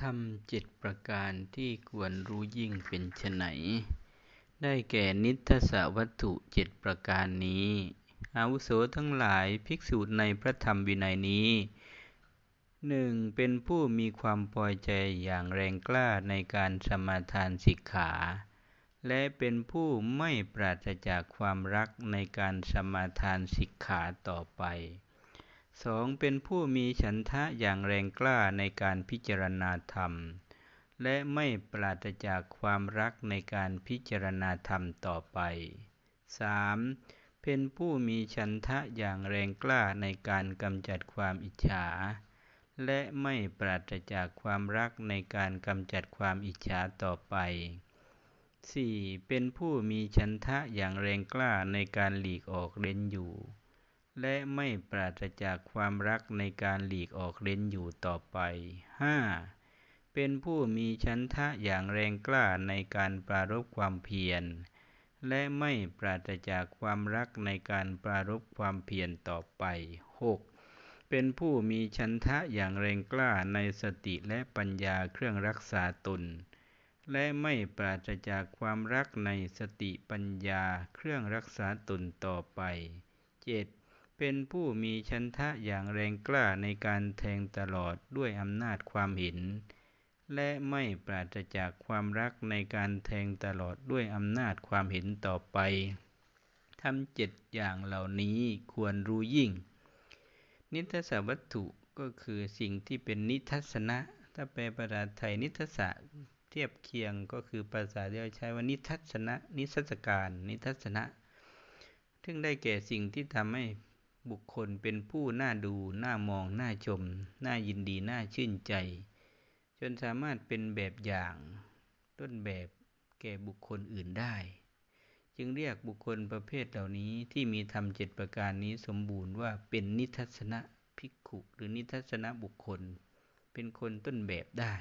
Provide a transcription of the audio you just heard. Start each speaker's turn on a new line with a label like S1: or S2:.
S1: ธรรมเจ็ดประการที่ควรรู้ยิ่งเป็นไฉนได้แก่นิทธศวัตถุเจ็ดประการนี้ อาวุโสทั้งหลายภิกษุในพระธรรมวินัยนี้หนึ่งเป็นผู้มีความพอใจอย่างแรงกล้าในการสมาทานสิกขา และเป็นผู้ไม่ปราศจากความรักในการสมาทานสิกขาต่อไป สองเป็นผู้มีฉันทะอย่างแรงกล้าในการพิจารณาธรรม และไม่ปราศจากความรักในการพิจารณาธรรมต่อไปสามเป็นผู้มีฉันทะอย่างแรงกล้าในการกำจัดความอิจฉา และไม่ปราศจากความรักในการกำจัดความอิจฉาต่อไป 4. เป็นผู้มีฉันทะอย่างแรงกล้าในการหลีกออกเร้นอยู่ และไม่ปราศจากความรักในการหลีกออกเร้นอยู่ต่อไป 5. เป็นผู้มีชันทะอย่างแรงกล้าในการปรารบความเพียร และไม่ปราศจากความรักในการปรารบความเพียรต่อไป 6. เป็นผู้มีชันทะอย่างแรงกล้าในสติและปัญญาเครื่องรักษาตนและไม่ปราศจากความรักในสติปัญญาเครื่องรักษาตนต่อไป 7. เป็นผู้มีชันทะอย่างแรงกล้าในการแทงตลอดด้วยอำนาจความเห็น และไม่ปราศจากความรักในการแทงตลอดด้วยอำนาจความเห็นต่อไปทำเจ็ดอย่างเหล่านี้ควรรู้ยิ่ง นิทัศวัตถุก็คือสิ่งที่เป็นนิทัศนะ ถ้าแปลภาษาไทยนิทัศเทียบเคียงก็คือภาษาที่เราใช้ว่านิทัศนะ นิทัศการ นิทัศนะ ซึ่งได้แก่สิ่งที่ทำให้ บุคคลเป็นผู้น่าดู น่ามอง น่าชม น่ายินดี น่าชื่นใจ จนสามารถเป็นแบบอย่างต้นแบบแก่บุคคลอื่นได้ จึงเรียกบุคคลประเภทเหล่านี้ที่มีธรรมเจ็ดประการนี้สมบูรณ์ว่าเป็นนิทัศนะภิกขุ หรือนิทัศนะบุคคล เป็นคนต้นแบบได้